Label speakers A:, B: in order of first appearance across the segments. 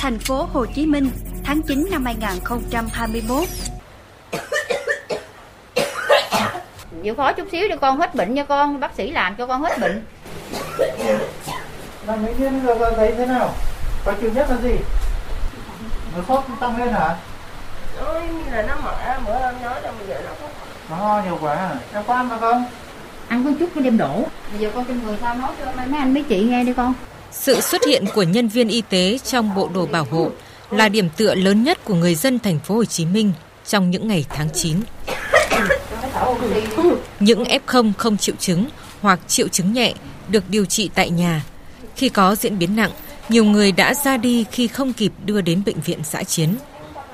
A: thành phố Hồ Chí Minh, tháng 9 năm 2021.
B: chịu khó chút xíu cho con hết bệnh nha con bác sĩ làm cho con hết bệnh
C: Là mấy nhiên giờ thấy thế nào? Khó chịu nhất là gì? Nó sốt tăng lên hả?
D: Ôi, như là nó mở bữa em nói là bây giờ nó có
C: Nó ho nhiều quá à? Em có ăn được không?
B: ăn có chút cái đêm đổ bây giờ con trên người sao nói cho mấy anh mấy chị nghe đi con
E: sự xuất hiện của nhân viên y tế trong bộ đồ bảo hộ là điểm tựa lớn nhất của người dân thành phố Hồ Chí Minh trong những ngày tháng 9. Những F0 không triệu chứng hoặc triệu chứng nhẹ được điều trị tại nhà. Khi có diễn biến nặng, nhiều người đã ra đi khi không kịp đưa đến bệnh viện xã chiến.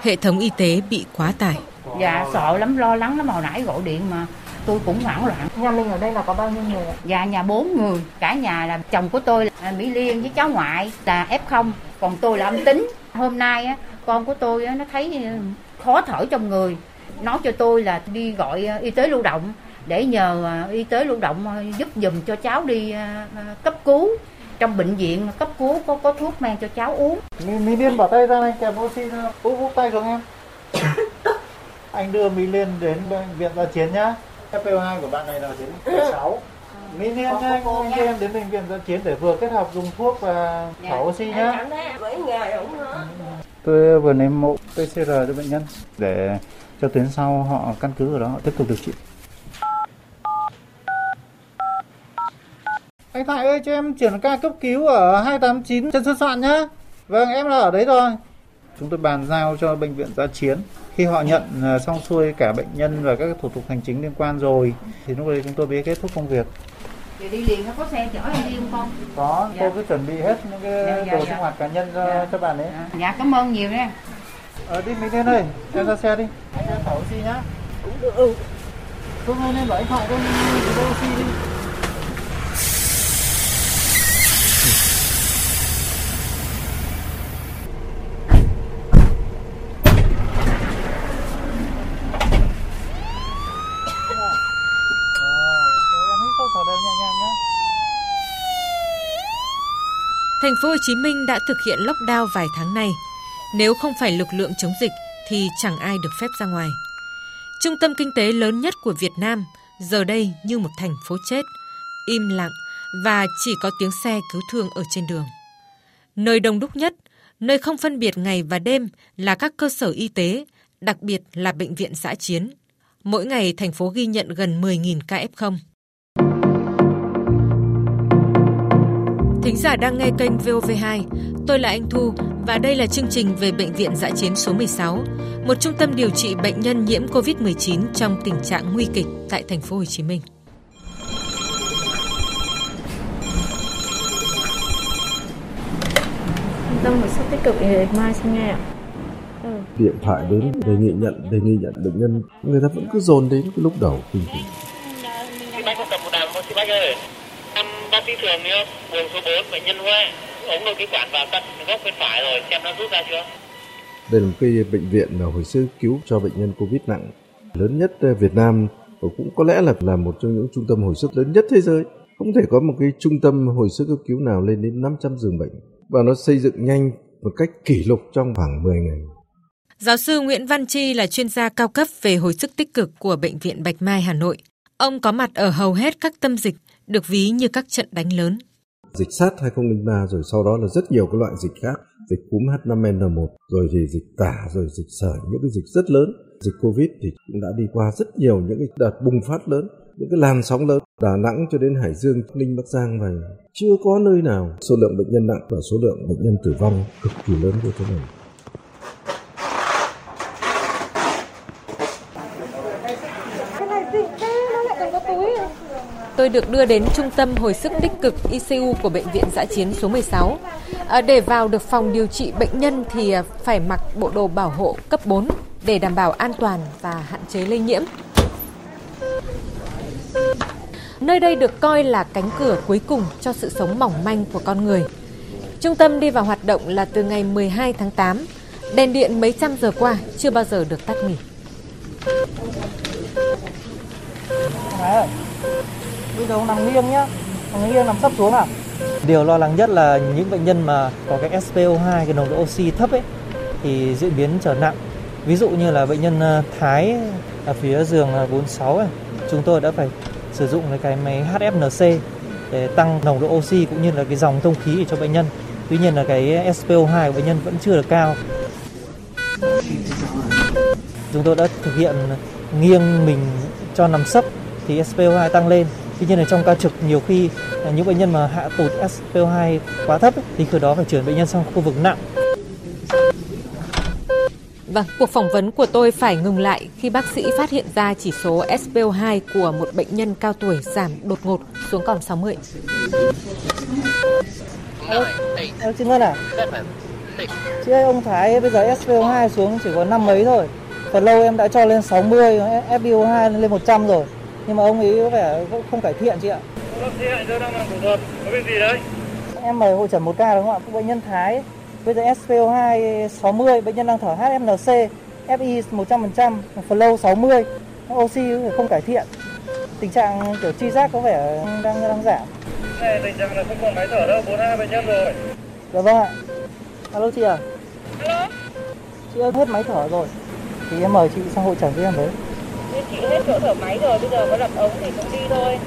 E: Hệ thống y tế bị quá tải.
B: dạ sợ lắm lo lắng lắm hồi nãy gọi điện mà tôi cũng hoảng loạn.
D: Nhà mình ở đây là có bao nhiêu người ạ?
B: dạ nhà bốn người. Cả nhà là chồng của tôi là mỹ liên với cháu ngoại là f0 còn tôi là âm tính. Hôm nay á con của tôi á, nó thấy ừ, khó thở trong người. Nói cho tôi là đi gọi ờ, y tế lưu động để nhờ ờ, y tế lưu động ờ, giúp giùm cho cháu đi cấp cứu. Trong bệnh viện cấp cứu có có thuốc men cho cháu uống.
C: Mỹ, Mỹ Liên bỏ tay ra này, kèm oxy ra, úp úp tay xuống em. Anh đưa Mỹ Liên đến bệnh viện gia chiến nhá. FPO2 của bạn này là đến 6. Mỹ Liên
B: Có- có
C: anh, em đến bệnh viện gia chiến để vừa kết hợp dùng thuốc và
B: Dạ.
C: thở oxy
D: Em
C: nhá.
D: hết
C: Tôi vừa lấy mẫu PCR cho bệnh nhân để cho tuyến sau họ căn cứ ở đó họ tiếp tục điều trị. Anh Thoại ơi cho em chuyển ca cấp cứu ở 289 Trần Xuân Soạn nhá. Vâng em là ở đấy rồi. Chúng tôi bàn giao cho bệnh viện Gia Chiến. Khi họ nhận à, xong xuôi cả bệnh nhân và các thủ tục hành chính liên quan rồi thì lúc đấy chúng tôi mới kết thúc công việc.
B: Vậy đi liền nó có xe chở em đi không con?
C: Có,
B: Dạ.
C: tôi cứ chuẩn bị hết những cái
B: Dạ, dạ,
C: đồ
B: dạ.
C: sinh hoạt cá nhân cho,
B: Dạ.
C: cho bạn ấy.
B: Dạ cảm ơn nhiều nha.
C: Ờ đi Minh Thiên ơi, em ra xe đi. Em thở oxy nhá.
D: được
C: Xuống lên anh Thoại con đi oxy đi. Em hít sâu thở đều nhẹ nhàng nhé.
E: Thành phố Hồ Chí Minh đã thực hiện lockdown vài tháng nay. Nếu không phải lực lượng chống dịch thì chẳng ai được phép ra ngoài. Trung tâm kinh tế lớn nhất của Việt Nam giờ đây như một thành phố chết, im lặng và chỉ có tiếng xe cứu thương ở trên đường. Nơi đông đúc nhất, nơi không phân biệt ngày và đêm là các cơ sở y tế, đặc biệt là bệnh viện xã chiến. Mỗi ngày thành phố ghi nhận gần 10.000 ca F0. Thính giả đang nghe kênh VOV2, tôi là Anh Thu và đây là chương trình về bệnh viện dã chiến số 16, một trung tâm điều trị bệnh nhân nhiễm COVID-19 trong tình trạng nguy kịch tại thành phố Hồ Chí Minh.
F: Trung tâm hồi sức tích cực để Mai xin nghe ạ. Ừ.
G: điện thoại đến đề nghị nhận đề nghị nhận bệnh nhân người ta vẫn cứ dồn đến cái lúc đầu kinh khủng
H: Chị Bách không tập một đàm không chị Bách ơi Thăm thường nhá Buồng số 4 bệnh nhân Huệ Ống nội khí quản vào cận góc bên phải rồi Xem nó rút ra chưa?
G: Đây là một cái bệnh viện là hồi sức cứu cho bệnh nhân covid nặng. Lớn nhất Việt Nam và cũng có lẽ là là một trong những trung tâm hồi sức lớn nhất thế giới. Không thể có một cái trung tâm hồi sức cấp cứu nào lên đến 500 giường bệnh. Và nó xây dựng nhanh một cách kỷ lục trong khoảng 10 ngày.
E: Giáo sư Nguyễn Văn Chi là chuyên gia cao cấp về hồi sức tích cực của Bệnh viện Bạch Mai Hà Nội. Ông có mặt ở hầu hết các tâm dịch được ví như các trận đánh lớn.
G: dịch SARS 2003 rồi sau đó là rất nhiều các loại dịch khác, dịch cúm H5N1 rồi thì dịch tả, rồi dịch sởi, những cái dịch rất lớn. Dịch Covid thì cũng đã đi qua rất nhiều những cái đợt bùng phát lớn, những cái làn sóng lớn. Đà Nẵng cho đến Hải Dương Ninh, Bắc Giang và chưa có nơi nào. Số lượng bệnh nhân nặng và số lượng bệnh nhân tử vong cực kỳ lớn như thế này.
E: Tôi được đưa đến trung tâm hồi sức tích cực ICU của bệnh viện giã chiến số 16. À, ờ, để vào được phòng điều trị bệnh nhân thì ờ, phải mặc bộ đồ bảo hộ cấp 4 để đảm bảo an toàn và hạn chế lây nhiễm. Nơi đây được coi là cánh cửa cuối cùng cho sự sống mỏng manh của con người. Trung tâm đi vào hoạt động là từ ngày 12 tháng 8. Đèn điện mấy trăm giờ qua chưa bao giờ được tắt nghỉ.
C: Bây giờ ông nằm nghiêng nhá. Nằm nghiêng nằm sắp xuống à?
I: Điều lo lắng nhất là những bệnh nhân mà có cái SpO2 cái nồng độ oxy thấp ấy thì diễn biến trở nặng. Ví dụ như là bệnh nhân ờ, Thái ở phía giường ờ, 46 ấy, chúng tôi đã phải sử dụng cái máy HFNC để tăng nồng độ oxy cũng như là cái dòng thông khí cho bệnh nhân. Tuy nhiên là cái SpO2 của bệnh nhân vẫn chưa được cao. Chúng tôi đã thực hiện nghiêng mình cho nằm sấp thì SpO2 tăng lên. Tuy nhiên là trong ca trực nhiều khi những bệnh nhân mà hạ tụt SpO2 quá thấp thì khi đó phải chuyển bệnh nhân sang khu vực nặng.
E: Vâng, cuộc phỏng vấn của tôi phải ngừng lại khi bác sĩ phát hiện ra chỉ số SpO2 của một bệnh nhân cao tuổi giảm đột ngột xuống còn 60.
I: Alo, chị Ngân à? Chị ơi, ông Thái bây giờ SpO2 xuống chỉ có năm mấy thôi. Phần lâu em đã cho lên 60, FiO2 lên 100 rồi. Nhưng mà ông ấy có vẻ không cải thiện chị ạ.
H: Bác sĩ tôi đang làm thủ thuật. Có việc gì đấy?
I: Em mời hội trần một ca đúng không ạ? Bệnh nhân Thái Bây giờ SpO2 60, bệnh nhân đang thở HFNC, FI 100%, flow 60, oxy không cải thiện. Tình trạng kiểu chi giác có vẻ đang đang giảm.
H: Này, tình trạng là không còn máy thở đâu, 42 bệnh nhân rồi.
I: Dạ vâng ạ. Alo chị à?
D: Alo,
I: Chị ơi hết máy thở rồi. Thì em mời chị sang hội trần với em với.
D: Chị hết chỗ thở máy rồi, bây giờ có lập ống thì cũng đi thôi.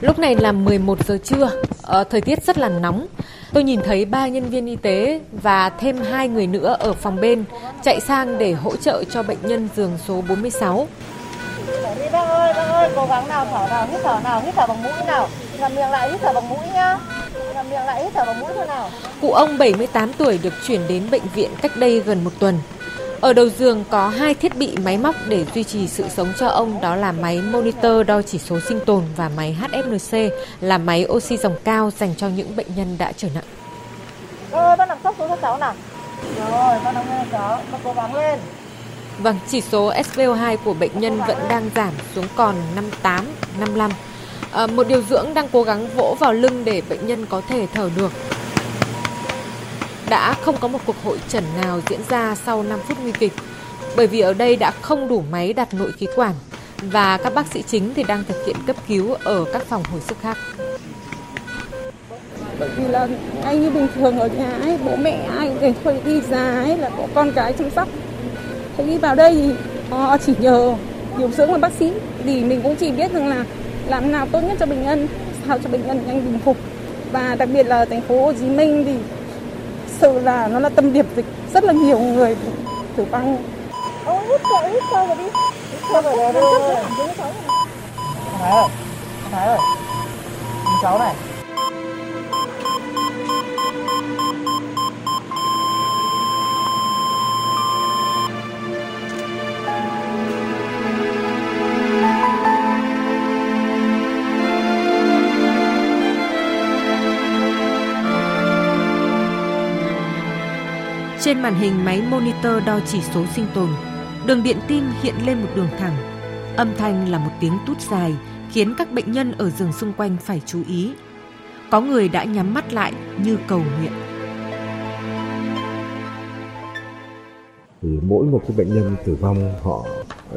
E: Lúc này là 11 giờ trưa, ờ, thời tiết rất là nóng. Tôi nhìn thấy ba nhân viên y tế và thêm hai người nữa ở phòng bên chạy sang để hỗ trợ cho bệnh nhân giường số 46.
D: Đi bác ơi, bác ơi, cố gắng nào, thở nào, hít thở nào, hít thở bằng mũi nào. Ngậm miệng lại, hít thở bằng mũi nhá. Ngậm miệng lại, hít thở bằng mũi thôi nào.
E: Cụ ông 78 tuổi được chuyển đến bệnh viện cách đây gần một tuần. Ở đầu giường có hai thiết bị máy móc để duy trì sự sống cho ông đó là máy monitor đo chỉ số sinh tồn và máy HFNC là máy oxy dòng cao dành cho những bệnh nhân đã trở nặng.
D: Ơi, bác nằm sốc xuống cho cháu nào. Rồi, bác nằm lên cháu, bác cố gắng lên.
E: Vâng, chỉ số SpO2 của bệnh nhân vẫn đang giảm xuống còn 58, 55. À, một điều dưỡng đang cố gắng vỗ vào lưng để bệnh nhân có thể thở được. Đã không có một cuộc hội trần nào diễn ra sau 5 phút nguy kịch, bởi vì ở đây đã không đủ máy đặt nội khí quản và các bác sĩ chính thì đang thực hiện cấp cứu ở các phòng hồi sức khác.
J: bởi vì là anh như bình thường ở nhà ấy bố mẹ ai cũng đều đi ra ấy là có con cái chăm sóc. Thế đi vào đây thì họ chỉ nhờ điều dưỡng và bác sĩ thì mình cũng chỉ biết rằng là làm nào tốt nhất cho bệnh nhân sao cho bệnh nhân nhanh bình phục. Và đặc biệt là thành phố Hồ Chí Minh thì sự là nó là tâm điểm dịch rất là nhiều người tử vong
D: Ông hít thở, hít sâu vào đi. Hít sâu vào đó rồi.
I: Thái ơi, Thái ơi, cháu này.
E: Trên màn hình máy monitor đo chỉ số sinh tồn, đường điện tim hiện lên một đường thẳng. Âm thanh là một tiếng tút dài khiến các bệnh nhân ở giường xung quanh phải chú ý. Có người đã nhắm mắt lại như cầu nguyện.
G: thì mỗi một cái bệnh nhân tử vong họ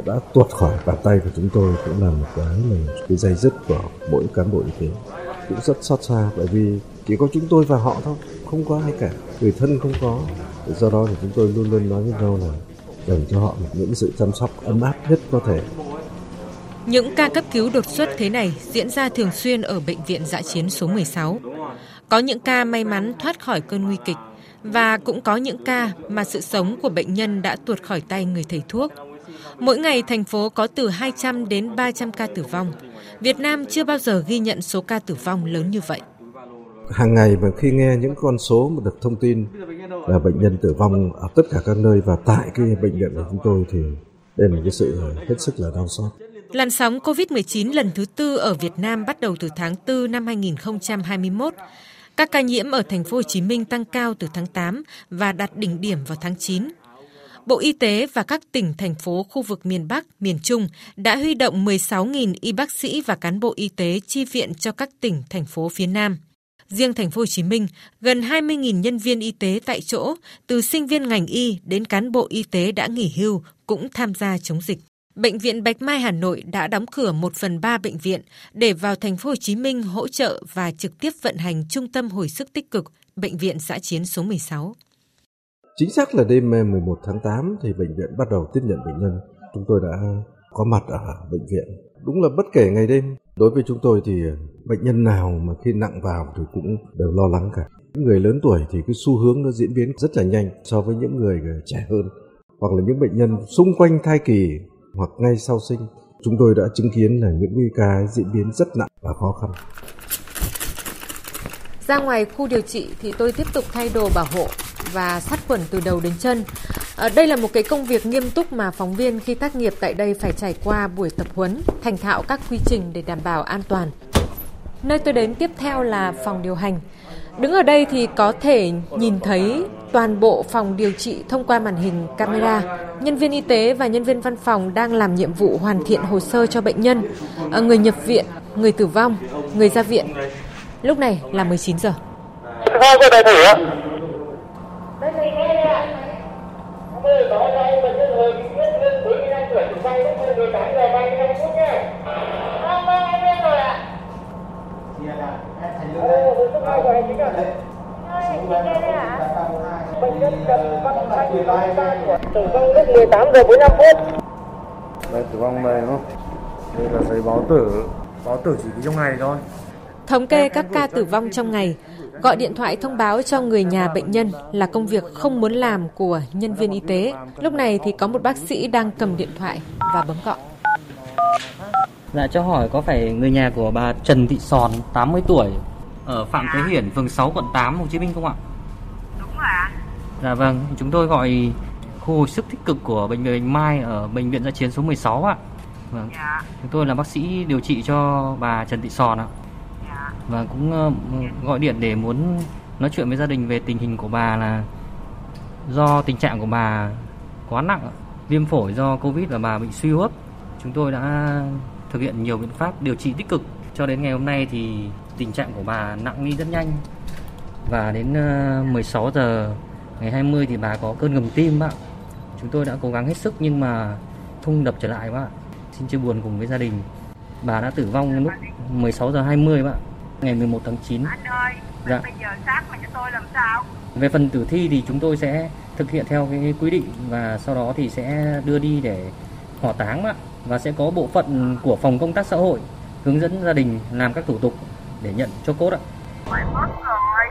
G: đã tuột khỏi bàn tay của chúng tôi cũng là một cái là một cái dây dứt của mỗi cán bộ y tế cũng rất xót xa bởi vì chỉ có chúng tôi và họ thôi không có ai cả, người thân không có do đó thì chúng tôi luôn luôn nói với nhau là dành cho họ những sự chăm sóc ấm áp nhất có thể
E: Những ca cấp cứu đột xuất thế này diễn ra thường xuyên ở bệnh viện dã chiến số 16. Có những ca may mắn thoát khỏi cơn nguy kịch và cũng có những ca mà sự sống của bệnh nhân đã tuột khỏi tay người thầy thuốc. Mỗi ngày thành phố có từ 200 đến 300 ca tử vong. Việt Nam chưa bao giờ ghi nhận số ca tử vong lớn như vậy
G: hàng ngày và khi nghe những con số mà được thông tin là bệnh nhân tử vong ở tất cả các nơi và tại cái bệnh viện của chúng tôi thì đây là một cái sự hết sức là đau xót
E: Làn sóng COVID-19 lần thứ tư ở Việt Nam bắt đầu từ tháng 4 năm 2021. Các ca nhiễm ở thành phố Hồ Chí Minh tăng cao từ tháng 8 và đạt đỉnh điểm vào tháng 9. Bộ Y tế và các tỉnh, thành phố khu vực miền Bắc, miền Trung đã huy động 16.000 y bác sĩ và cán bộ y tế chi viện cho các tỉnh, thành phố phía Nam. Riêng thành phố Hồ Chí Minh, gần 20.000 nhân viên y tế tại chỗ, từ sinh viên ngành y đến cán bộ y tế đã nghỉ hưu cũng tham gia chống dịch. Bệnh viện Bạch Mai Hà Nội đã đóng cửa 1 phần 3 bệnh viện để vào thành phố Hồ Chí Minh hỗ trợ và trực tiếp vận hành trung tâm hồi sức tích cực bệnh viện xã chiến số 16.
G: Chính xác là đêm 11 tháng 8 thì bệnh viện bắt đầu tiếp nhận bệnh nhân. Chúng tôi đã có mặt ở bệnh viện. Đúng là bất kể ngày đêm. Đối với chúng tôi thì ờ, bệnh nhân nào mà khi nặng vào thì cũng đều lo lắng cả. Những người lớn tuổi thì cái xu hướng nó diễn biến rất là nhanh so với những người ờ, trẻ hơn hoặc là những bệnh nhân xung quanh thai kỳ hoặc ngay sau sinh. Chúng tôi đã chứng kiến là những cái diễn biến rất nặng và khó khăn.
E: Ra ngoài khu điều trị thì tôi tiếp tục thay đồ bảo hộ và sát khuẩn từ đầu đến chân. À, đây là một cái công việc nghiêm túc mà phóng viên khi tác nghiệp tại đây phải trải qua buổi tập huấn, thành thạo các quy trình để đảm bảo an toàn. Nơi tôi đến tiếp theo là phòng điều hành. Đứng ở đây thì có thể nhìn thấy toàn bộ phòng điều trị thông qua màn hình camera. Nhân viên y tế và nhân viên văn phòng đang làm nhiệm vụ hoàn thiện hồ sơ cho bệnh nhân, à, người nhập viện, người tử vong, người ra viện. Lúc này là 19 giờ.
C: Hai cô đại thử ạ.
K: Tử vong lúc 18 giờ 45 phút.
L: Đây tử vong đây đúng không? Đây là giấy báo tử. Báo tử chỉ trong ngày thôi.
E: Thống kê các ca tử vong trong ngày, gọi điện thoại thông báo cho người nhà bệnh nhân là công việc không muốn làm của nhân viên y tế. Lúc này thì có một bác sĩ đang cầm điện thoại và bấm gọi.
M: Dạ cho hỏi có phải người nhà của bà Trần Thị Sòn 80 tuổi ở Phạm Thế Hiển, phường 6, quận 8, Hồ Chí Minh không ạ?
N: Đúng rồi ạ.
M: Dạ vâng, chúng tôi gọi khu hồi sức tích cực của bệnh viện Mai ở bệnh viện Giã chiến số 16 ạ. Vâng.
N: Dạ.
M: Chúng tôi là bác sĩ điều trị cho bà Trần Thị Sòn ạ. Và cũng ờ, gọi điện để muốn nói chuyện với gia đình về tình hình của bà là do tình trạng của bà quá nặng, viêm phổi do Covid và bà bị suy hô hấp. Chúng tôi đã thực hiện nhiều biện pháp điều trị tích cực cho đến ngày hôm nay thì tình trạng của bà nặng đi rất nhanh và đến ờ, 16 giờ ngày 20 thì bà có cơn ngừng tim ạ. Chúng tôi đã cố gắng hết sức nhưng mà thung đập trở lại bác ạ. Xin chia buồn cùng với gia đình. Bà đã tử vong lúc 16 giờ 20 bác ạ. Ngày 11 tháng 9.
N: Anh ơi,
M: Dạ.
N: bây giờ xác mà cho tôi làm sao?
M: Về phần tử thi thì chúng tôi sẽ thực hiện theo cái quy định và sau đó thì sẽ đưa đi để hỏa táng ạ. Và sẽ có bộ phận của phòng công tác xã hội hướng dẫn gia đình làm các thủ tục để nhận cho cốt ạ.
N: Phải mất rồi.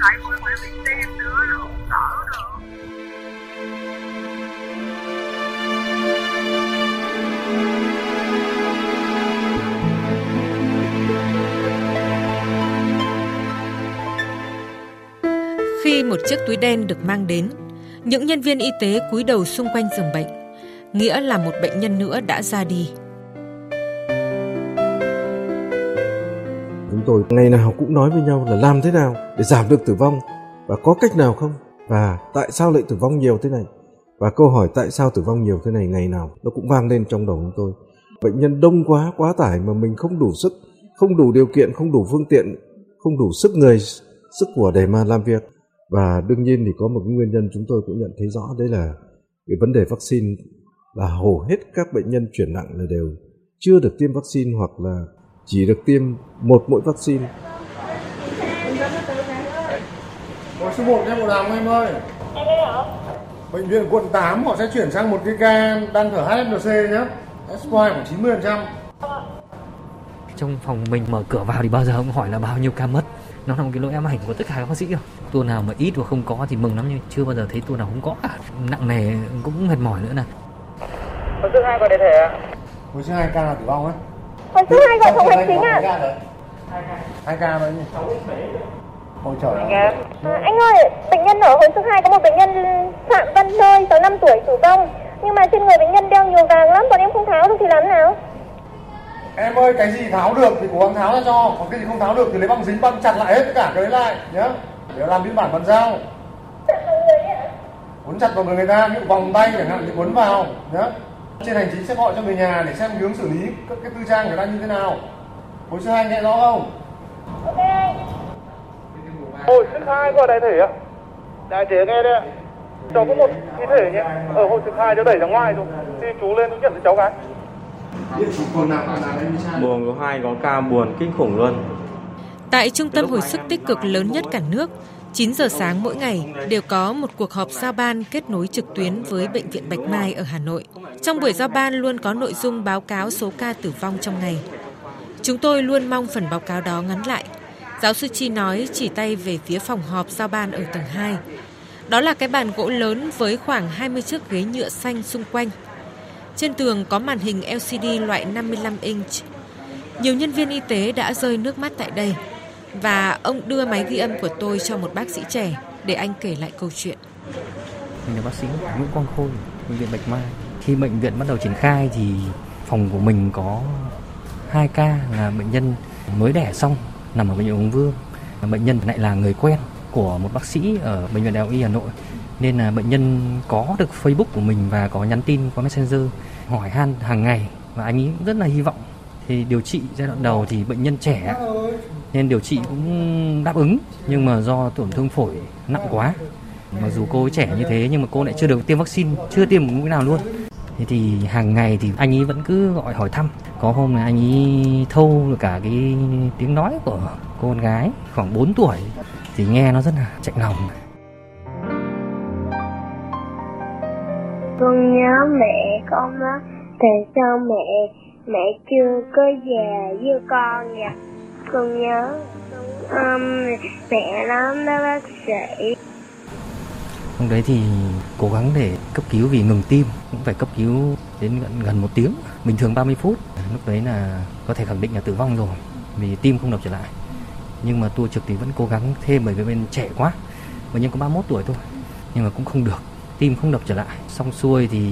N: Tại tôi phải bị tim nữa là không thở được.
E: Khi một chiếc túi đen được mang đến, những nhân viên y tế cúi đầu xung quanh giường bệnh, nghĩa là một bệnh nhân nữa đã ra đi.
G: Chúng tôi ngày nào cũng nói với nhau là làm thế nào để giảm được tử vong và có cách nào không? Và tại sao lại tử vong nhiều thế này? Và câu hỏi tại sao tử vong nhiều thế này ngày nào nó cũng vang lên trong đầu chúng tôi. Bệnh nhân đông quá quá tải mà mình không đủ sức không đủ điều kiện không đủ phương tiện không đủ sức người sức của để mà làm việc và đương nhiên thì có một cái nguyên nhân chúng tôi cũng nhận thấy rõ đấy là cái vấn đề vaccine là hầu hết các bệnh nhân chuyển nặng là đều chưa được tiêm vaccine hoặc là chỉ được tiêm một mũi vaccine
L: Có số 1 nghe bộ đàm em ơi. Bệnh viện quận 8 họ sẽ chuyển sang một cái ca đang thở HFNC nhé. S2 khoảng 90%.
M: Trong phòng mình mở cửa vào thì bao giờ cũng hỏi là bao nhiêu ca mất. Nó là một cái lỗi ám ảnh của tất cả các bác sĩ rồi. Tour nào mà ít và không có thì mừng lắm nhưng chưa bao giờ thấy tour nào không có. cả. Nặng nề cũng mệt mỏi nữa này.
K: Hồi sức hai gọi điện thể ạ.
L: Hồi sức 2 ca là tử vong ấy.
K: Hồi sức hai gọi phòng hành chính ạ.
L: 2 ca thôi nhỉ. Ôi trời ơi.
K: À, anh ơi, bệnh nhân ở hồi sức 2 có một bệnh nhân Phạm Văn Nơi, 65 tuổi, tử vong. Nhưng mà trên người bệnh nhân đeo nhiều vàng lắm, bọn em không tháo được thì làm thế nào?
L: Em ơi, cái gì tháo được thì cố gắng tháo ra cho. Còn cái gì không tháo được thì lấy băng dính băng chặt lại hết tất cả cái đấy lại nhá. Để làm biên bản bàn giao. Quấn chặt vào người người ta, ví dụ vòng tay chẳng hạn thì quấn vào nhá. Trên hành chính sẽ gọi cho người nhà để xem hướng xử lý các cái tư trang người ta như thế nào. Hồi xưa hai nghe rõ không?
K: Ok.
L: Hồi xưa hai gọi đại thể ạ. Đại thể nghe đây ạ.
O: Cháu có một thi thể nhé, ở hồi xưa hai cháu đẩy ra ngoài rồi. Thì chú lên nhận cháu cái
P: buồn số hai có ca buồn kinh khủng luôn.
E: Tại trung tâm hồi sức tích cực lớn nhất cả nước, 9 giờ sáng mỗi ngày đều có một cuộc họp giao ban kết nối trực tuyến với Bệnh viện Bạch Mai ở Hà Nội. Trong buổi giao ban luôn có nội dung báo cáo số ca tử vong trong ngày. Chúng tôi luôn mong phần báo cáo đó ngắn lại. Giáo sư Chi nói chỉ tay về phía phòng họp giao ban ở tầng 2. Đó là cái bàn gỗ lớn với khoảng 20 chiếc ghế nhựa xanh xung quanh. Trên tường có màn hình LCD loại 55 inch. Nhiều nhân viên y tế đã rơi nước mắt tại đây và ông đưa máy ghi âm của tôi cho một bác sĩ trẻ để anh kể lại câu chuyện.
M: Mình là bác sĩ Nguyễn Quang Khôi, bệnh viện Bạch Mai. Khi bệnh viện bắt đầu triển khai thì phòng của mình có hai ca là bệnh nhân mới đẻ xong nằm ở bệnh viện Hùng Vương. Bệnh nhân lại là người quen của một bác sĩ ở bệnh viện Đại học Y Hà Nội. Nên là bệnh nhân có được Facebook của mình và có nhắn tin qua Messenger hỏi han hàng ngày. Và anh ấy rất là hy vọng. Thì điều trị giai đoạn đầu thì bệnh nhân trẻ nên điều trị cũng đáp ứng. Nhưng mà do tổn thương phổi nặng quá. Mặc dù cô ấy trẻ như thế nhưng mà cô lại chưa được tiêm vaccine, chưa tiêm một mũi nào luôn. Thế thì hàng ngày thì anh ấy vẫn cứ gọi hỏi thăm. Có hôm là anh ấy thâu được cả cái tiếng nói của cô con gái, khoảng 4 tuổi thì nghe nó rất là chạnh lòng.
K: Con nhớ mẹ con á tại sao mẹ mẹ chưa có già với con nha. Con nhớ um, mẹ lắm đó bác sĩ.
M: Lúc đấy thì cố gắng để cấp cứu vì ngừng tim cũng phải cấp cứu đến gần gần một tiếng bình thường 30 phút. Lúc đấy là có thể khẳng định là tử vong rồi vì tim không đập trở lại nhưng mà tua trực thì vẫn cố gắng thêm bởi vì bên trẻ quá. Bệnh nhân có 31 tuổi thôi. Nhưng mà cũng không được. Tim không đập trở lại. Xong xuôi thì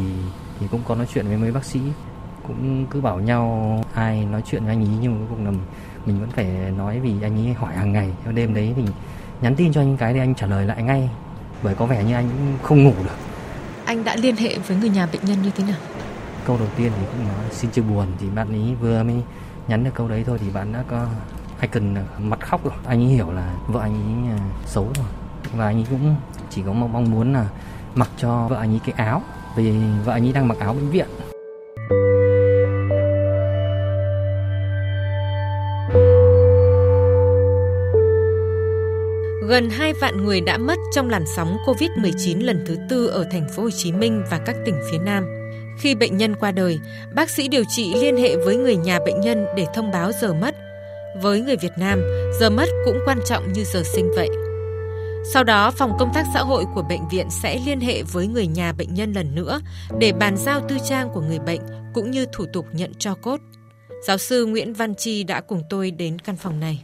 M: thì cũng có nói chuyện với mấy bác sĩ. Cũng cứ bảo nhau ai nói chuyện với anh ấy nhưng mà cuối cùng là mình vẫn phải nói vì anh ấy hỏi hàng ngày. Theo đêm đấy thì nhắn tin cho anh cái thì anh trả lời lại ngay. Bởi có vẻ như anh cũng không ngủ được.
E: Anh đã liên hệ với người nhà bệnh nhân như thế nào?
M: câu đầu tiên thì cũng nói xin chia buồn thì bạn ấy vừa mới nhắn được câu đấy thôi thì bạn đã có anh cần ờ, mặt khóc rồi anh ấy hiểu là vợ anh ấy ờ, xấu rồi và anh ấy cũng chỉ có một mong muốn là mặc cho vợ anh ấy cái áo vì vợ anh ấy đang mặc áo bệnh viện
E: Gần 2 vạn người đã mất trong làn sóng Covid-19 lần thứ tư ở thành phố Hồ Chí Minh và các tỉnh phía Nam. Khi bệnh nhân qua đời, bác sĩ điều trị liên hệ với người nhà bệnh nhân để thông báo giờ mất. Với người Việt Nam, giờ mất cũng quan trọng như giờ sinh vậy. Sau đó, phòng công tác xã hội của bệnh viện sẽ liên hệ với người nhà bệnh nhân lần nữa để bàn giao tư trang của người bệnh cũng như thủ tục nhận cho cốt. Giáo sư Nguyễn Văn Chi đã cùng tôi đến căn phòng này.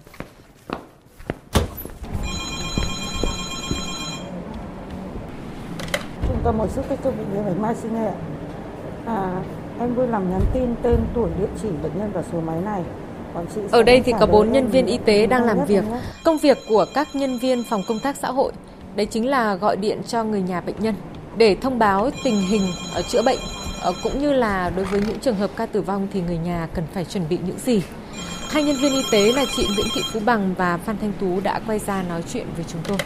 J: Trung tâm hồi sức tích cực bệnh viện Bạch Mai xin nghe ạ. À, em vui lòng nhắn tin tên tuổi địa chỉ bệnh nhân và số máy này.
E: Ở đây thì có
J: lời
E: bốn
J: em
E: nhân viên y tế đang làm việc. Công việc của các nhân viên phòng công tác xã hội đấy chính là gọi điện cho người nhà bệnh nhân để thông báo tình hình ở chữa bệnh ờ, cũng như là đối với những trường hợp ca tử vong thì người nhà cần phải chuẩn bị những gì. Hai nhân viên y tế là chị Nguyễn Thị Phú Bằng và Phan Thanh Tú đã quay ra nói chuyện với chúng tôi.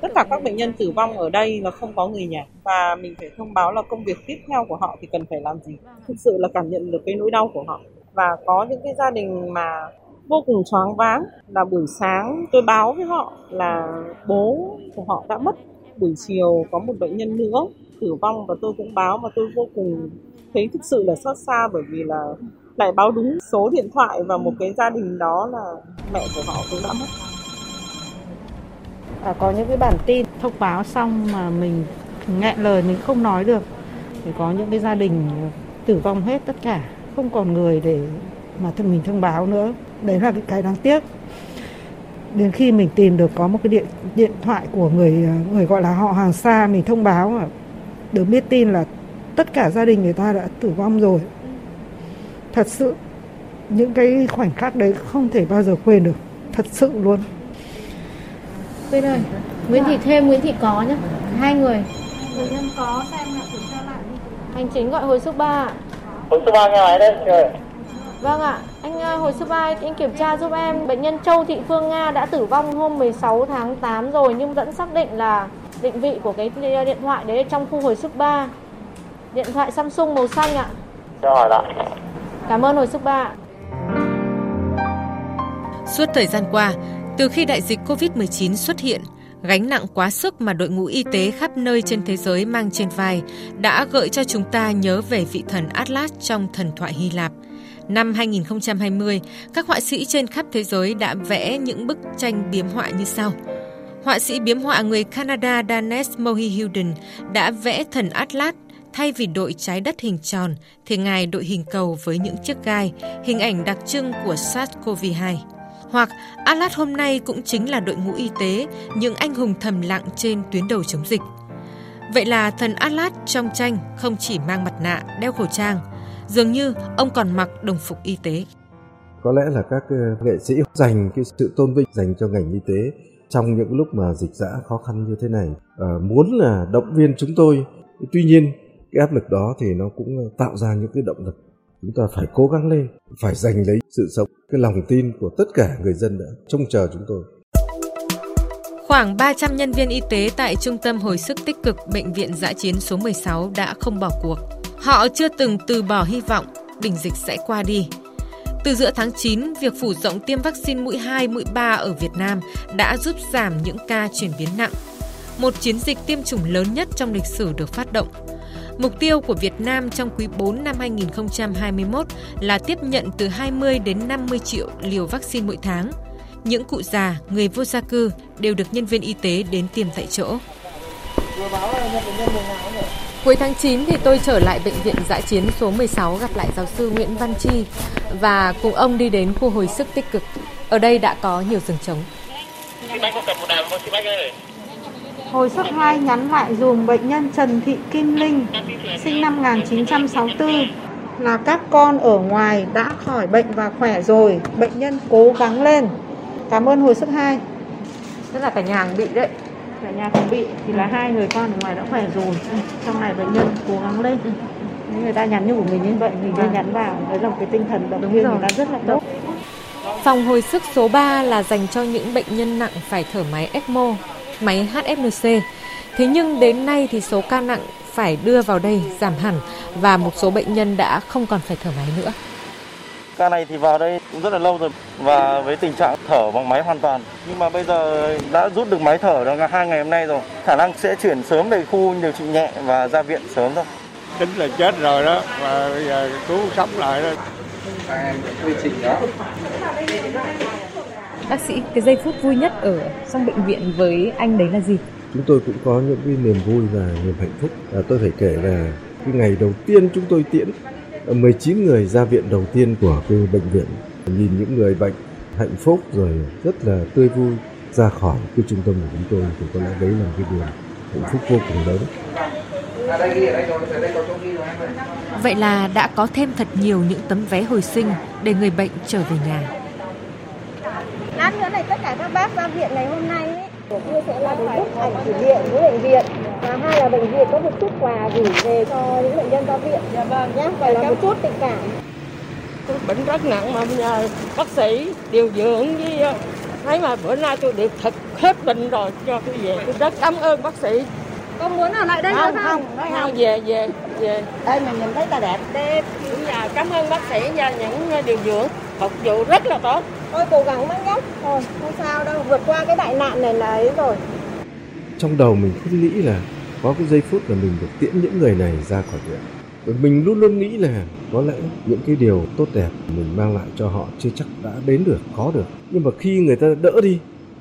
Q: tất cả các bệnh nhân tử vong ở đây là không có người nhà và mình phải thông báo là công việc tiếp theo của họ thì cần phải làm gì thực sự là cảm nhận được cái nỗi đau của họ và có những cái gia đình mà vô cùng choáng váng. Là buổi sáng tôi báo với họ là bố của họ đã mất. Buổi chiều có một bệnh nhân nữa tử vong và tôi cũng báo và tôi vô cùng thấy thực sự là xót xa bởi vì là lại báo đúng số điện thoại và một cái gia đình đó là mẹ của họ cũng đã mất.
R: À, có những cái bản tin thông báo xong mà mình nghẹn lời mình không nói được. Thì có những cái gia đình tử vong hết tất cả không còn người để mà thân mình thông báo nữa đấy là cái, đáng tiếc đến khi mình tìm được có một cái điện điện thoại của người người gọi là họ hàng xa mình thông báo mà được biết tin là tất cả gia đình người ta đã tử vong rồi thật sự những cái khoảnh khắc đấy không thể bao giờ quên được thật sự luôn
F: Quyên ơi, Nguyễn Thị thêm Nguyễn Thị có nhá. Hai người.
J: Nhân có xem là kiểm tra lại đi.
F: Hành chính gọi hồi sức 3 ạ.
O: Hồi số 3 nghe máy đây, trời.
F: Vâng ạ. Anh à, hồi số 3 anh kiểm tra giúp em bệnh nhân Châu Thị Phương Nga đã tử vong hôm 16 tháng 8 rồi nhưng vẫn xác định là định vị của cái điện thoại đấy trong khu hồi sức 3. Điện thoại Samsung màu xanh ạ.
H: Cho hỏi lại.
F: Cảm ơn hồi sức 3.
E: Suốt thời gian qua, từ khi đại dịch COVID-19 xuất hiện, gánh nặng quá sức mà đội ngũ y tế khắp nơi trên thế giới mang trên vai đã gợi cho chúng ta nhớ về vị thần Atlas trong thần thoại Hy Lạp. Năm 2020, các họa sĩ trên khắp thế giới đã vẽ những bức tranh biếm họa như sau. Họa sĩ biếm họa người Canada Danes Mohihilden đã vẽ thần Atlas thay vì đội trái đất hình tròn thì ngài đội hình cầu với những chiếc gai, hình ảnh đặc trưng của SARS-CoV-2. Hoặc Atlas hôm nay cũng chính là đội ngũ y tế, những anh hùng thầm lặng trên tuyến đầu chống dịch. Vậy là thần Atlas trong tranh không chỉ mang mặt nạ, đeo khẩu trang, dường như ông còn mặc đồng phục y tế.
G: Có lẽ là các ờ, nghệ sĩ dành cái sự tôn vinh dành cho ngành y tế trong những lúc mà dịch dã khó khăn như thế này à, muốn là động viên chúng tôi tuy nhiên cái áp lực đó thì nó cũng ờ, tạo ra những cái động lực chúng ta phải cố gắng lên phải giành lấy sự sống cái lòng tin của tất cả người dân đã trông chờ chúng tôi
E: Khoảng 300 nhân viên y tế tại Trung tâm Hồi sức tích cực Bệnh viện Giã chiến số 16 đã không bỏ cuộc. Họ chưa từng từ bỏ hy vọng đỉnh dịch sẽ qua đi. Từ giữa tháng 9, việc phủ rộng tiêm vaccine mũi 2, mũi 3 ở Việt Nam đã giúp giảm những ca chuyển biến nặng. Một chiến dịch tiêm chủng lớn nhất trong lịch sử được phát động. Mục tiêu của Việt Nam trong quý 4 năm 2021 là tiếp nhận từ 20 đến 50 triệu liều vaccine mỗi tháng. Những cụ già, người vô gia cư đều được nhân viên y tế đến tiêm tại chỗ. Cuối tháng 9 thì tôi trở lại bệnh viện giã chiến số 16 gặp lại giáo sư Nguyễn Văn Chi và cùng ông đi đến khu hồi sức tích cực. Ở đây đã có nhiều giường trống.
R: Hồi sức 2 nhắn lại dùm bệnh nhân Trần Thị Kim Linh, sinh năm 1964, là các con ở ngoài đã khỏi bệnh và khỏe rồi, bệnh nhân cố gắng lên. Cảm ơn hồi sức 2.
F: Tức là cả nhà bị đấy.
R: Cả nhà không bị thì là hai người con ở ngoài đã khỏe rồi. Trong này bệnh nhân cố gắng lên. Nếu người ta nhắn như của mình như vậy mình nên nhắn vào, đấy là một cái tinh thần động viên người ta rất là tốt.
E: Phòng hồi sức số 3 là dành cho những bệnh nhân nặng phải thở máy ECMO, máy HFNC. Thế nhưng đến nay thì số ca nặng phải đưa vào đây giảm hẳn và một số bệnh nhân đã không còn phải thở máy nữa.
P: Ca này thì vào đây cũng rất là lâu rồi và với tình trạng thở bằng máy hoàn toàn. Nhưng mà bây giờ đã rút được máy thở được hai ngày hôm nay rồi. Khả năng sẽ chuyển sớm về khu điều trị nhẹ và ra viện sớm thôi.
S: Tính là chết rồi đó và bây giờ cứu sống lại đó.
P: Quy trình đó.
E: Bác sĩ, cái giây phút vui nhất ở trong bệnh viện với anh đấy là gì?
G: chúng tôi cũng có những cái niềm vui và niềm hạnh phúc à, tôi phải kể là cái ngày đầu tiên chúng tôi tiễn 19 người ra viện đầu tiên của cái bệnh viện nhìn những người bệnh hạnh phúc rồi rất là tươi vui ra khỏi cái trung tâm của chúng tôi thì có lẽ đấy là một cái điều hạnh phúc vô cùng lớn
E: Vậy là đã có thêm thật nhiều những tấm vé hồi sinh để người bệnh trở về nhà.
D: Lát nữa này tất cả các bác ra viện ngày hôm nay ấy, của tôi sẽ là một bức ảnh kỷ niệm với bệnh viện và hai là bệnh viện có một chút quà gửi về cho những bệnh nhân ra viện. Dạ vâng. Nhé phải là một chút tình cảm.
J: Bệnh rất nặng mà nhờ bác sĩ điều dưỡng với ờ, thấy mà bữa nay tôi được thật hết bệnh rồi cho tôi về. Tôi rất cảm ơn bác sĩ.
D: Con muốn ở lại đây
J: không
D: nữa
J: không
D: không?
J: không về về về.
D: Đây mình nhìn thấy ta đẹp.
J: Đẹp. Nhà cảm ơn bác sĩ và những điều dưỡng. Phục vụ rất là tốt
D: thôi cố gắng mất nhé thôi không sao đâu. Vượt qua cái đại nạn này là ấy rồi.
G: Trong đầu mình cứ nghĩ là có cái giây phút là mình được tiễn những người này ra khỏi viện. Bởi mình luôn luôn nghĩ là có lẽ những cái điều tốt đẹp mình mang lại cho họ chưa chắc đã đến được có được. Nhưng mà khi người ta đỡ đi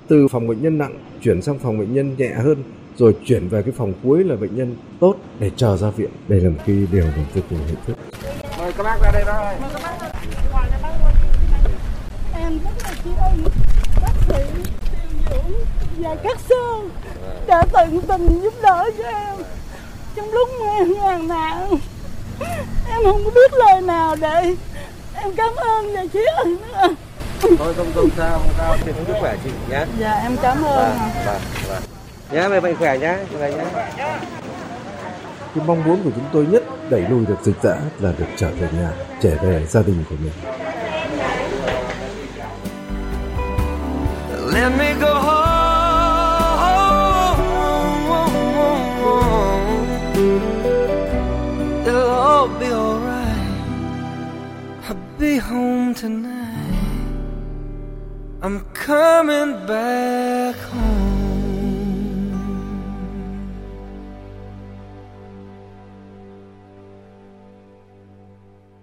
G: từ phòng bệnh nhân nặng chuyển sang phòng bệnh nhân nhẹ hơn rồi chuyển về cái phòng cuối là bệnh nhân tốt để chờ ra viện. Đây là một cái điều mình vô cùng hạnh phúc.
S: Mời các bác ra đây bác ơi.
J: Em rất là tri ân bác sĩ điều dưỡng và các sư đã tận tình giúp đỡ cho em trong lúc mà em ngàn nạn em không có biết lời nào để em cảm ơn và tri ân
T: Thôi không không sao, không sao, thì sức khỏe chị nhé.
J: dạ em cảm ơn
T: Vâng, vâng, vâng. Nhá, về bệnh khỏe nhá, về nhá.
G: cái mong muốn của chúng tôi nhất đẩy lùi được dịch dã là được trở về nhà trở về gia đình của mình
U: Let me go home. It'll all be alright. I'll be home tonight. I'm coming back home.